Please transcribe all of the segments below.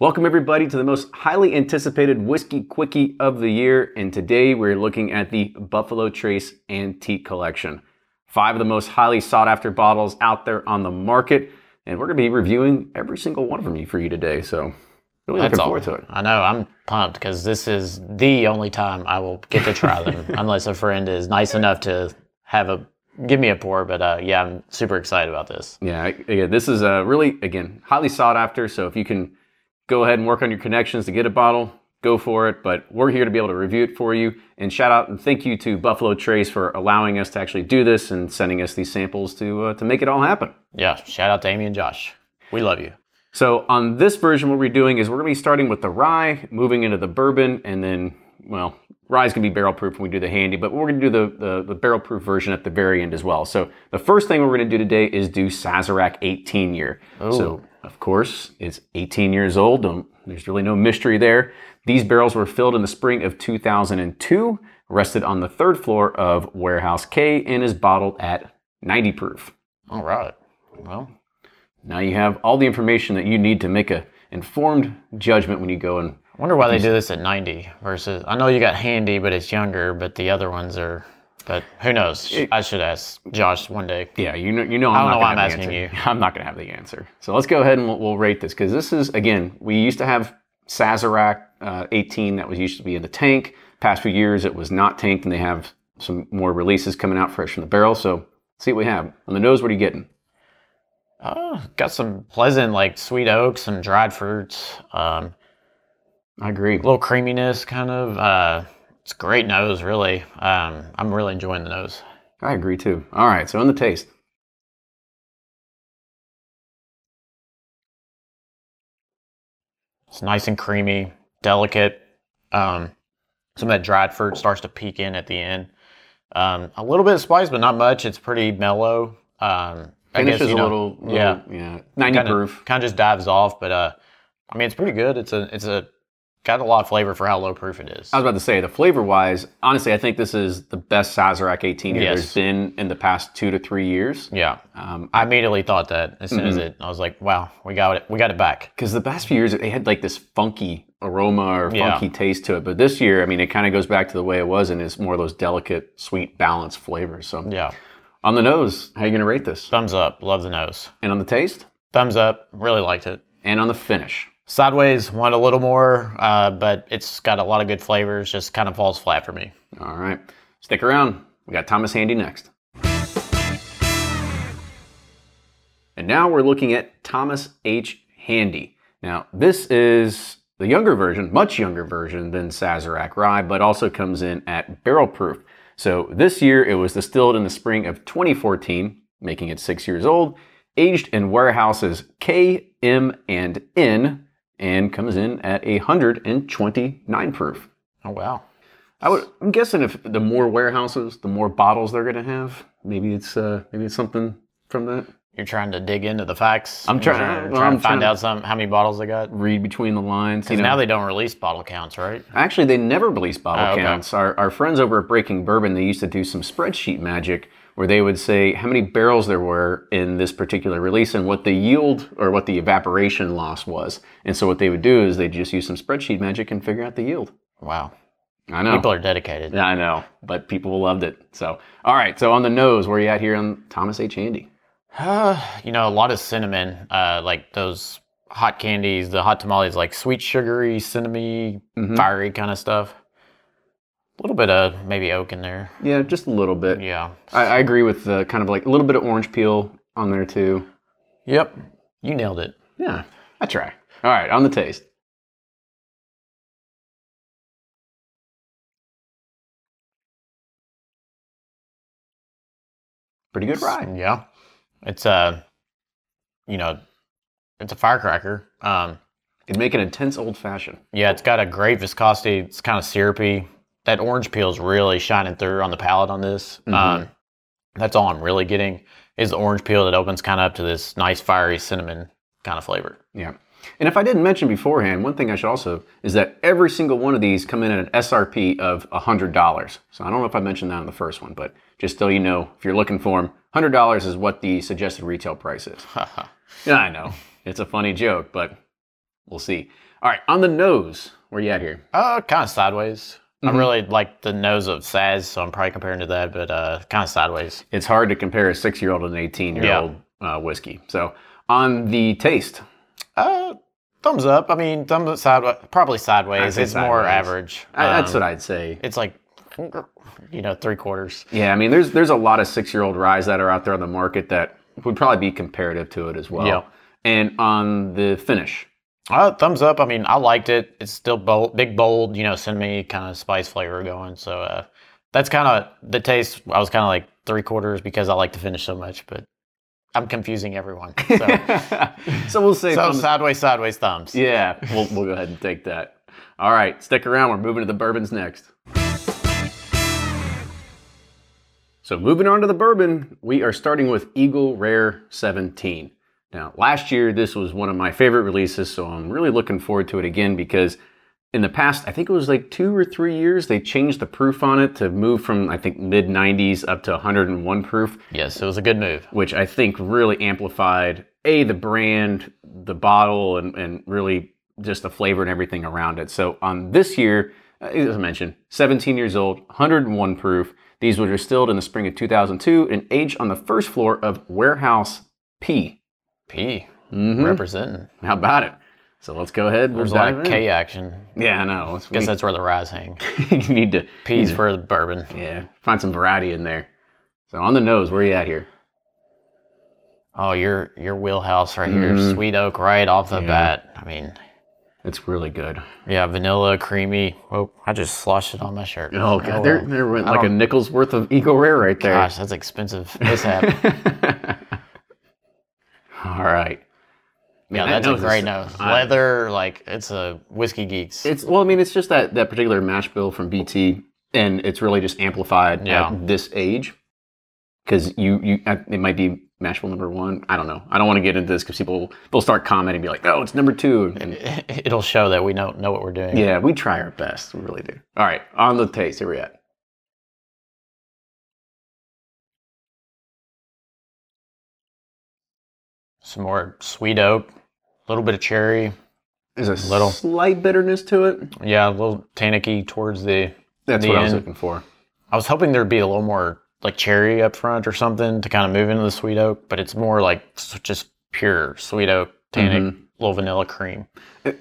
Welcome, everybody, to the most highly anticipated whiskey quickie of the year. And today we're looking at the Buffalo Trace Antique Collection. Five of the most highly sought after bottles out there on the market. And we're going to be reviewing every single one of them for you today. So, really That's looking all. forward to it. I know. I'm pumped because this is the only time I will get to try them, unless a friend is nice enough to have a give me a pour. But uh, yeah, I'm super excited about this. Yeah, again, this is uh, really, again, highly sought after. So, if you can go ahead and work on your connections to get a bottle, go for it. But we're here to be able to review it for you. And shout out and thank you to Buffalo Trace for allowing us to actually do this and sending us these samples to uh, to make it all happen. Yeah, shout out to Amy and Josh. We love you. So on this version, what we're doing is we're going to be starting with the rye, moving into the bourbon, and then, well, rye's going to be barrel proof when we do the handy, but we're going to do the, the, the barrel proof version at the very end as well. So the first thing we're going to do today is do Sazerac 18 year. So of course, it's 18 years old. Don't, there's really no mystery there. These barrels were filled in the spring of 2002, rested on the third floor of Warehouse K, and is bottled at 90 proof. All right. Well, Now you have all the information that you need to make a informed judgment when you go and I wonder why they do this at 90 versus. I know you got handy, but it's younger. But the other ones are. But who knows? I should ask Josh one day. yeah, you know, you know, I'm don't not know why I'm asking answer. I'm not going to have the answer. So let's go ahead and we'll, we'll rate this because this is again, we used to have Sazerac uh, 18 that was used to be in the tank. Past few years, it was not tanked, and they have some more releases coming out fresh from the barrel. So see what we have on the nose. What are you getting? Oh, got some pleasant like sweet oaks, some dried fruits. Um, I agree. a little creaminess, kind of. Uh, it's a great nose, really. Um, I'm really enjoying the nose. I agree too. All right, so on the taste. It's nice and creamy, delicate. Um, some of that dried fruit starts to peek in at the end. Um, a little bit of spice, but not much. It's pretty mellow. Um, I Finish guess, is you a little, little- yeah. yeah, 90 kind proof. kind of just dives off, but uh, I mean, it's pretty good. It's a it's a got a lot of flavor for how low proof it is. I was about to say, the flavor wise, honestly, I think this is the best Sazerac 18 year Yes. there's been in the past two to three years. yeah, Um, I immediately thought that as soon as Mm-hmm. it, I was like, wow, we got it, we got it back. Because the past few years, they had like this funky aroma or Yeah. funky taste to it. But this year, I mean, it kind of goes back to the way it was and is more of those delicate, sweet, balanced flavors. So Yeah, on the nose, how you going to rate this? thumbs up. Love the nose. And on the taste? Thumbs up. Really liked it. And on the finish? Sideways want a little more, uh, but it's got a lot of good flavors. Just kind of falls flat for me. All right. Stick around. We got Thomas Handy next. And now we're looking at Thomas H. Handy. Now, this is the younger version, much younger version than Sazerac Rye, but also comes in at barrel proof. So this year it was distilled in the spring of 2014, making it six years old, aged in warehouses K, M, and N, and comes in at 129 proof. Oh wow. I would. I'm guessing if the more warehouses, the more bottles they're going to have. Maybe it's uh, maybe it's something from that. You're trying to dig into the facts. I'm trying- Trying, well, trying I'm to find trying- out some how many bottles they got. Read between the lines. You know. now they don't release bottle counts, right? Actually, they never release bottle Oh, okay. counts. Our, our friends over at Breaking Bourbon, they used to do some spreadsheet magic where they would say how many barrels there were in this particular release and what the yield or what the evaporation loss was. And so what they would do is they'd just use some spreadsheet magic and figure out the yield. Wow. I know. People are dedicated. Yeah, I know, but people loved it. So, all right. So on the nose, where you at here on Thomas H. Handy? Uh, you know, a lot of cinnamon, uh, like those hot candies, the hot tamales, like sweet, sugary, cinnamony, Mhm. fiery kind of stuff. A little bit of maybe oak in there. Yeah, just a little bit. Yeah. I, I agree with the kind of like a little bit of orange peel on there too. Yep. You nailed it. Yeah, I try. All right, on the taste. Pretty good ride. Yeah. It's a, you know, it's a firecracker. Um, It'd make an intense old fashioned. yeah, it's got a great viscosity. It's kind of syrupy. That orange peel is really shining through on the palate on this. Mhm. Um, that's all I'm really getting is the orange peel that opens kind of up to this nice fiery cinnamon kind of flavor. Yeah. And if I didn't mention beforehand, one thing I should also is that every single one of these come in at an SRP of $100. So I don't know if I mentioned that in the first one, but just so you know, if you're looking for them, $100 is what the suggested retail price is. Yeah, I know. It's a funny joke, but we'll see. All right, on the nose, where you at here? Uh, kind of sideways. Mhm. I really like the nose of Saz, so I'm probably comparing to that, but uh, kind of sideways. It's hard to compare a six year old and an 18 year old uh, whiskey. So on the taste, Uh, thumbs up. I mean, thumbs up sideways, probably I'd sideways. It's more sideways. average. I, that's Um, what I'd say. It's like, you know, three quarters. Yeah, I mean, there's there's a lot of six year old ryes that are out there on the market that would probably be comparative to it as well. Yeah. And on the finish, Uh, thumbs up. I mean, I liked it. It's still bold, big, bold, you know, cinnamon kind of spice flavor going. So uh, that's kind of the taste. I was kind of like three quarters because I like to finish so much, but I'm confusing everyone. So, so we'll say so thumbs- sideways, sideways, thumbs. Yeah, we'll, we'll go ahead and take that. All right, stick around. We're moving to the bourbons next. So, moving on to the bourbon, we are starting with Eagle Rare 17. Now, last year, this was one of my favorite releases, so I'm really looking forward to it again because in the past, I think it was like two or three years, they changed the proof on it to move from, I think, mid 90s up to 101 proof Yes, it was a good move. which I think really amplified a the brand, the bottle, and and really just the flavor and everything around it. So on this year, as I mentioned, 17 years old, 101 proof. These were distilled in the spring of 2002 and aged on the first floor of Warehouse P. P Mhm. representing. How about it? So let's go ahead. There's a lot of in. K action. Yeah, I know. Let's, Guess that's where the ryes hang. you need to P's for the bourbon. yeah find some variety in there. So on the nose, where are you at here? Oh, your your wheelhouse right here, Mhm. sweet oak right off the Yeah. bat. I mean, It's really good. yeah, vanilla, creamy. Oh, I just sloshed it on my shirt. Oh god, there, there went I like a nickel's worth of Eagle Rare right there. Gosh, that's expensive. Mishap. All right. yeah, that's a great nose. Leather, like it's a whiskey geeks. It's well, I mean, it's just that that particular mash bill from BT, and it's really just amplified Yeah. at this age because you you uh, it might be mash bill number one. I don't know. I don't want to get into this because people will start commenting and be like, "Oh, it's number two. And It'll show that we know know what we're doing. yeah, we try our best. We really do. All right, on the taste. Here we at. Some more sweet oak, a little bit of cherry. There's a Little. slight bitterness to it. Yeah, a little tannicky towards the. That's The what I was looking for. I was hoping there'd be a little more like cherry up front or something to kind of move into the sweet oak, but it's more like just pure sweet oak, tannic, Mhm. little vanilla cream.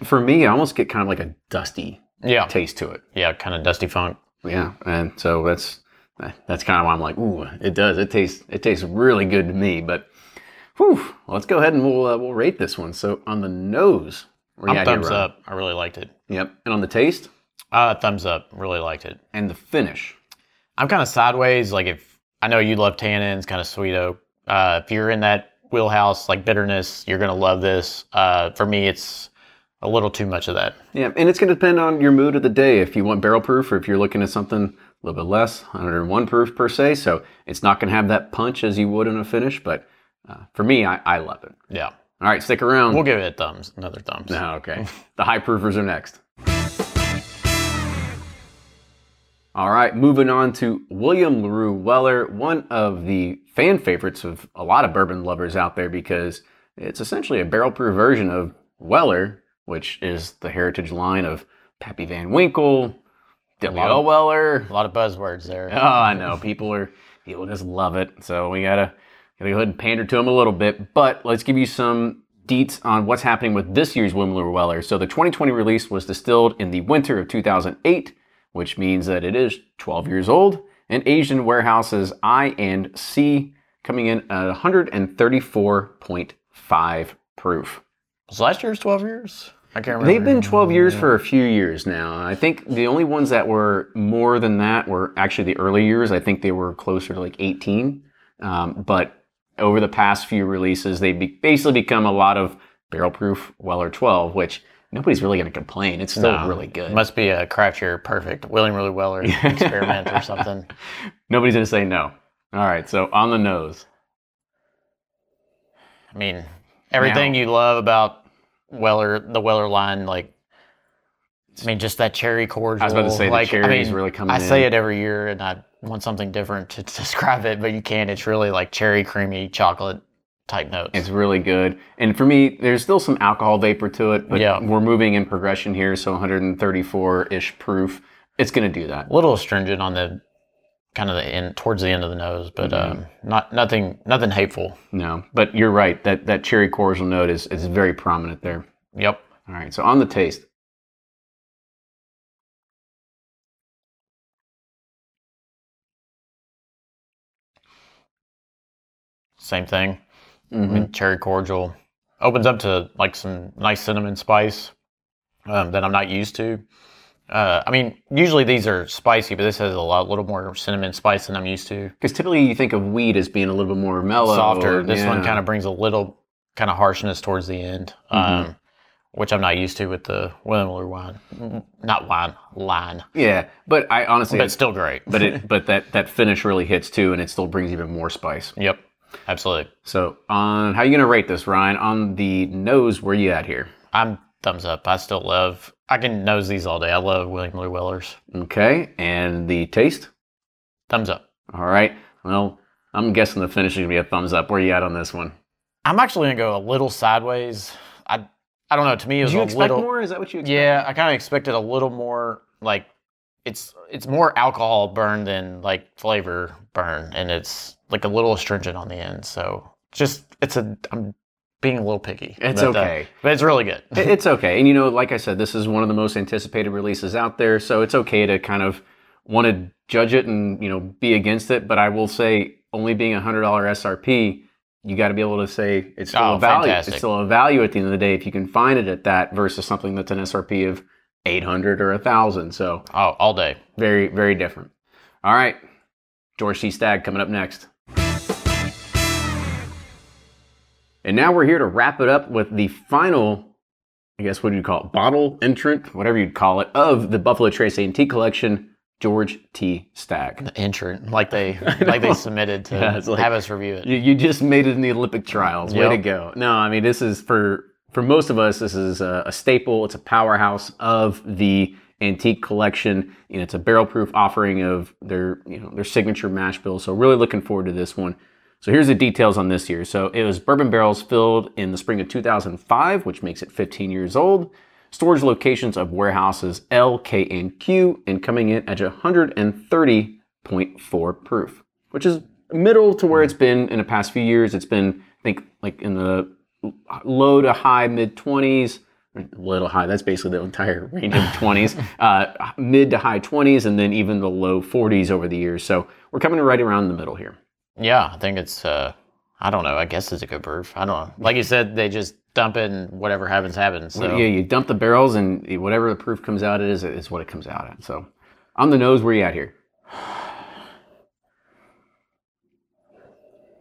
For me, I almost get kind of like a dusty Yeah, taste to it. yeah, kind of dusty funk. Yeah, and so that's that's kind of why I'm like, ooh, it does. It tastes it tastes really good to me. But, whew, well, let's go ahead and we'll uh, we'll rate this one. So on the nose, I'm here, thumbs up. I really liked it. Yep, and on the taste Uh, thumbs up. Really liked it. and the finish. I'm kind of sideways. Like if I know you love tannins, kind of sweet oak. Uh, if you're in that wheelhouse, like bitterness, you're gonna love this. Uh, for me, it's a little too much of that. Yeah, and it's going to depend on your mood of the day. If you want barrel proof, or if you're looking at something a little bit less, 101 proof per se. So it's not going to have that punch as you would in a finish. But uh, for me, I, I love it. Yeah, All right, stick around. we'll give it a thumbs. Another thumbs. No, okay. the high proofers are next. All right, moving on to William LaRue Weller, one of the fan favorites of a lot of bourbon lovers out there because it's essentially a barrel proof version of Weller, which is the heritage line of Pappy Van Winkle, of- Weller. A lot of buzzwords there. Oh, I know. People are people just love it. So we gotta gotta go ahead and pander to them a little bit. But let's give you some deets on what's happening with this year's William Weller. So the 2020 release was distilled in the winter of 2008 which means that it is 12 years old and aged in warehouses I and C, coming in at 134.5 proof. Was last year's 12 years? I can't remember. They've been 12 years for a few years now. I think the only ones that were more than that were actually the early years. I think they were closer to like 18. Um, but over the past few releases, they be- basically become a lot of barrel proof Weller 12, which nobody's really going to complain. It's still No. really good. Must be a craft year perfect. William Really Weller experiment or something. Nobody's going to say no. All right, so on the nose. I mean, everything you love about Weller, the Weller line, like, I mean, just that cherry cordial. I was about to say the like, cherry I is mean, really coming I say it every year, and I want something different to describe it, but you can't. It's really like cherry, creamy, chocolate type notes. It's really good. And for me, there's still some alcohol vapor to it, but Yeah. we're moving in progression here, so 134 ish proof. It's going to do that. a little astringent on the kind of the end towards the end of the nose, but Mm-hmm. um, not nothing nothing hateful. No, but you're right. That that cherry cordial note is is very prominent there. Yep. All right, so on the taste. Same thing. I Mhm. mean, cherry cordial opens up to like some nice cinnamon spice um, that I'm not used to. Uh, I mean, usually these are spicy, but this has a lot, little more cinnamon spice than I'm used to. Because typically you think of weed as being a little bit more mellow, Softer. This one kind of brings a little kind of harshness towards the end, Mm-hmm. um, which I'm not used to with the William Miller wine. Not wine, line, yeah. But I honestly, but it's still great. but it but that that finish really hits too, and it still brings even more spice. yep, absolutely. So on how you gonna rate this, Ryan? On the nose, where you at here? I'm thumbs up. I still love. I can nose these all day. I love William Miller Wellers. Okay, and the taste. Thumbs up. All right. Well, I'm guessing the finish is gonna be a thumbs up. Where you at on this one? I'm actually gonna go a little sideways. I I don't know. To me, it was Did you a expect little. more? Is that what you? Expected? Yeah, I kind of expected a little more. Like it's it's more alcohol burn than like flavor burn, and it's like a little astringent on the end. So just it's a I'm being a little picky. It's but, uh, okay. but it's really good. It's okay. And you know, like I said, this is one of the most anticipated releases out there, so it's okay to kind of want to judge it and, you know, be against it, but I will say only being a $100 SRP, you got to be able to say it's still Oh, a value. fantastic. It's still a value at the end of the day if you can find it at that versus something that's an SRP of 800 or a 1000. So, oh, all day. very very different. All right. George T. Stagg coming up next. And now we're here to wrap it up with the final, I guess, what do you call it? Bottle entrant, whatever you'd call it, of the Buffalo Trace A&T collection, George T. Stagg. The entrant, like they like they submitted to Yeah, like- have us review it. You, you just made it in the Olympic trials. Way to go. No, I mean, this is for, for most of us, this is a, a staple. It's a powerhouse of the antique collection. You know, it's a barrel proof offering of their, you know, their signature mash bill. So really looking forward to this one. So here's the details on this year. So it was bourbon barrels filled in the spring of 2005, which makes it 15 years old. Storage locations of warehouses L, K, and Q, and coming in at 130.4 proof, which is middle to where it's been in the past few years. It's been, I think, like in the low to high mid 20s, little high. That's basically the entire range of 20s, uh, mid to high 20s, and then even the low 40s over the years. So we're coming right around the middle here. Yeah, I think it's. uh I don't know. I guess it's a good proof. I don't know. Like you said, they just dump it and whatever happens happens. So Yeah, you dump the barrels, and whatever the proof comes out is is what it comes out at. So on the nose, where you at here?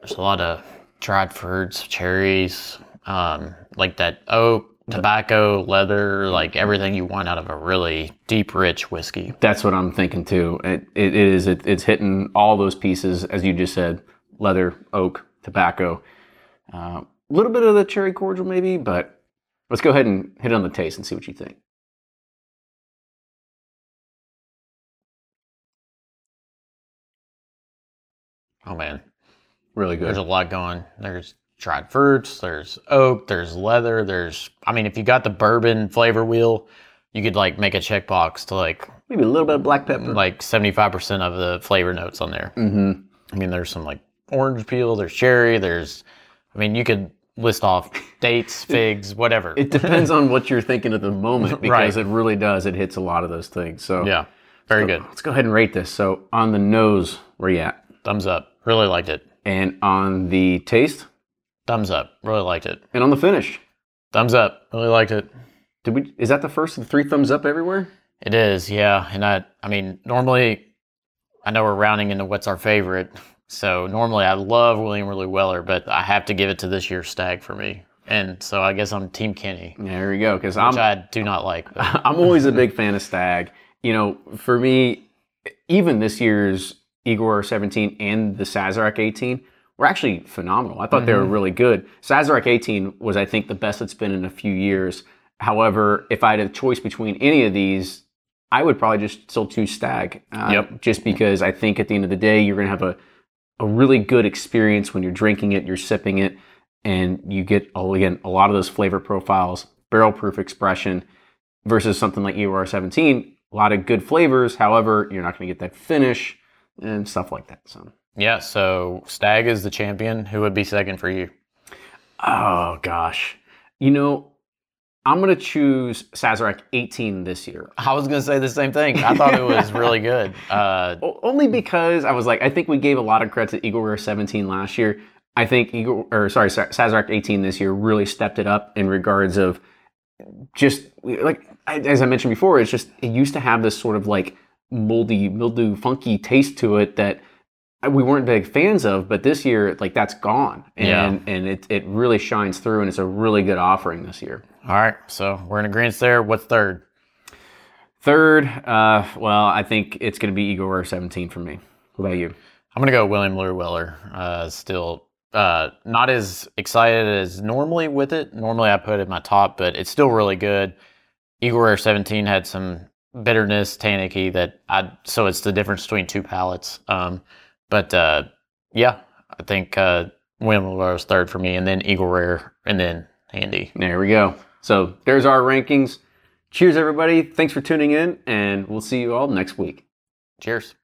there's a lot of dried fruits, cherries, um, like that oak, tobacco, leather, like everything you want out of a really deep, rich whiskey. That's what I'm thinking too. It, it is. It, it's hitting all those pieces, as you just said: leather, oak, tobacco. A little bit of the cherry cordial, maybe, but let's go ahead and hit it on the taste and see what you think. Oh man, Really good. there's a lot going. There's dried fruits, there's oak, there's leather, there's. I mean, if you got the bourbon flavor wheel, you could like make a checkbox to like maybe a little bit of black pepper. like 75% of the flavor notes on there. Mm-hmm. I mean, there's some like orange peel, there's cherry, there's, I mean, you could list off dates, figs, whatever. It depends on what you're thinking at the moment because Right. it really does. It hits a lot of those things. So yeah. Very good. Let's go ahead and rate this. So on the nose, where you at? Thumbs up. Really liked it. And on the taste, Thumbs up. Really liked it. and on the finish. Thumbs up. Really liked it. Did we? Is that the first of the three thumbs up everywhere? It is, yeah. And I, I mean, normally, I know we're rounding into what's our favorite. So normally, I love William Really Weller, but I have to give it to this year's Stagg for me. And so I guess I'm Team Kenny, there we go. Because which I'm I do not like. But I'm always a big fan of Stagg. You know, for me, even this year's Igor 17 and the Sazerac 18 were actually phenomenal. I thought they were really good. Sazerac 18 was, I think, the best it's been in a few years. However, if I had a choice between any of these, I would probably just still choose Stagg. Uh, Yep. Just because I think at the end of the day, you're going to have a, a really good experience when you're drinking it, you're sipping it, and you get, oh, again, a lot of those flavor profiles, barrel proof expression versus something like EOR 17. A lot of good flavors. However, you're not going to get that finish and stuff like that. So, yeah, so Stagg is the champion. Who would be second for you? oh gosh, you know, I'm going to choose Sazerac 18 this year. I was going to say the same thing. I thought it was really good. Uh, Only because I was like, I think we gave a lot of credit to Eagle Rare 17 last year. I think Eagle, or sorry, Sa- Sazerac 18 this year really stepped it up in regards of just like as I mentioned before, it's just it used to have this sort of like moldy, mildew, funky taste to it that we weren't big fans of. But this year, like that's gone, and Yeah. and it it really shines through, and it's a really good offering this year. all right, so we're in agreement there. What's third? Third, uh, well, I think it's going to be Eagle Rare 17 for me. What about you? I'm gonna go William Lou Weller. Uh, still uh, not as excited as normally with it. Normally I put it in my top, but it's still really good. Eagle Rare 17 had some bitterness, tannicky that I. So it's the difference between two palates. Um, but uh, yeah, I think uh, Lou is third for me, and then Eagle Rare, and then Handy. There we go. So there's our rankings. Cheers, everybody. Thanks for tuning in, and we'll see you all next week. Cheers.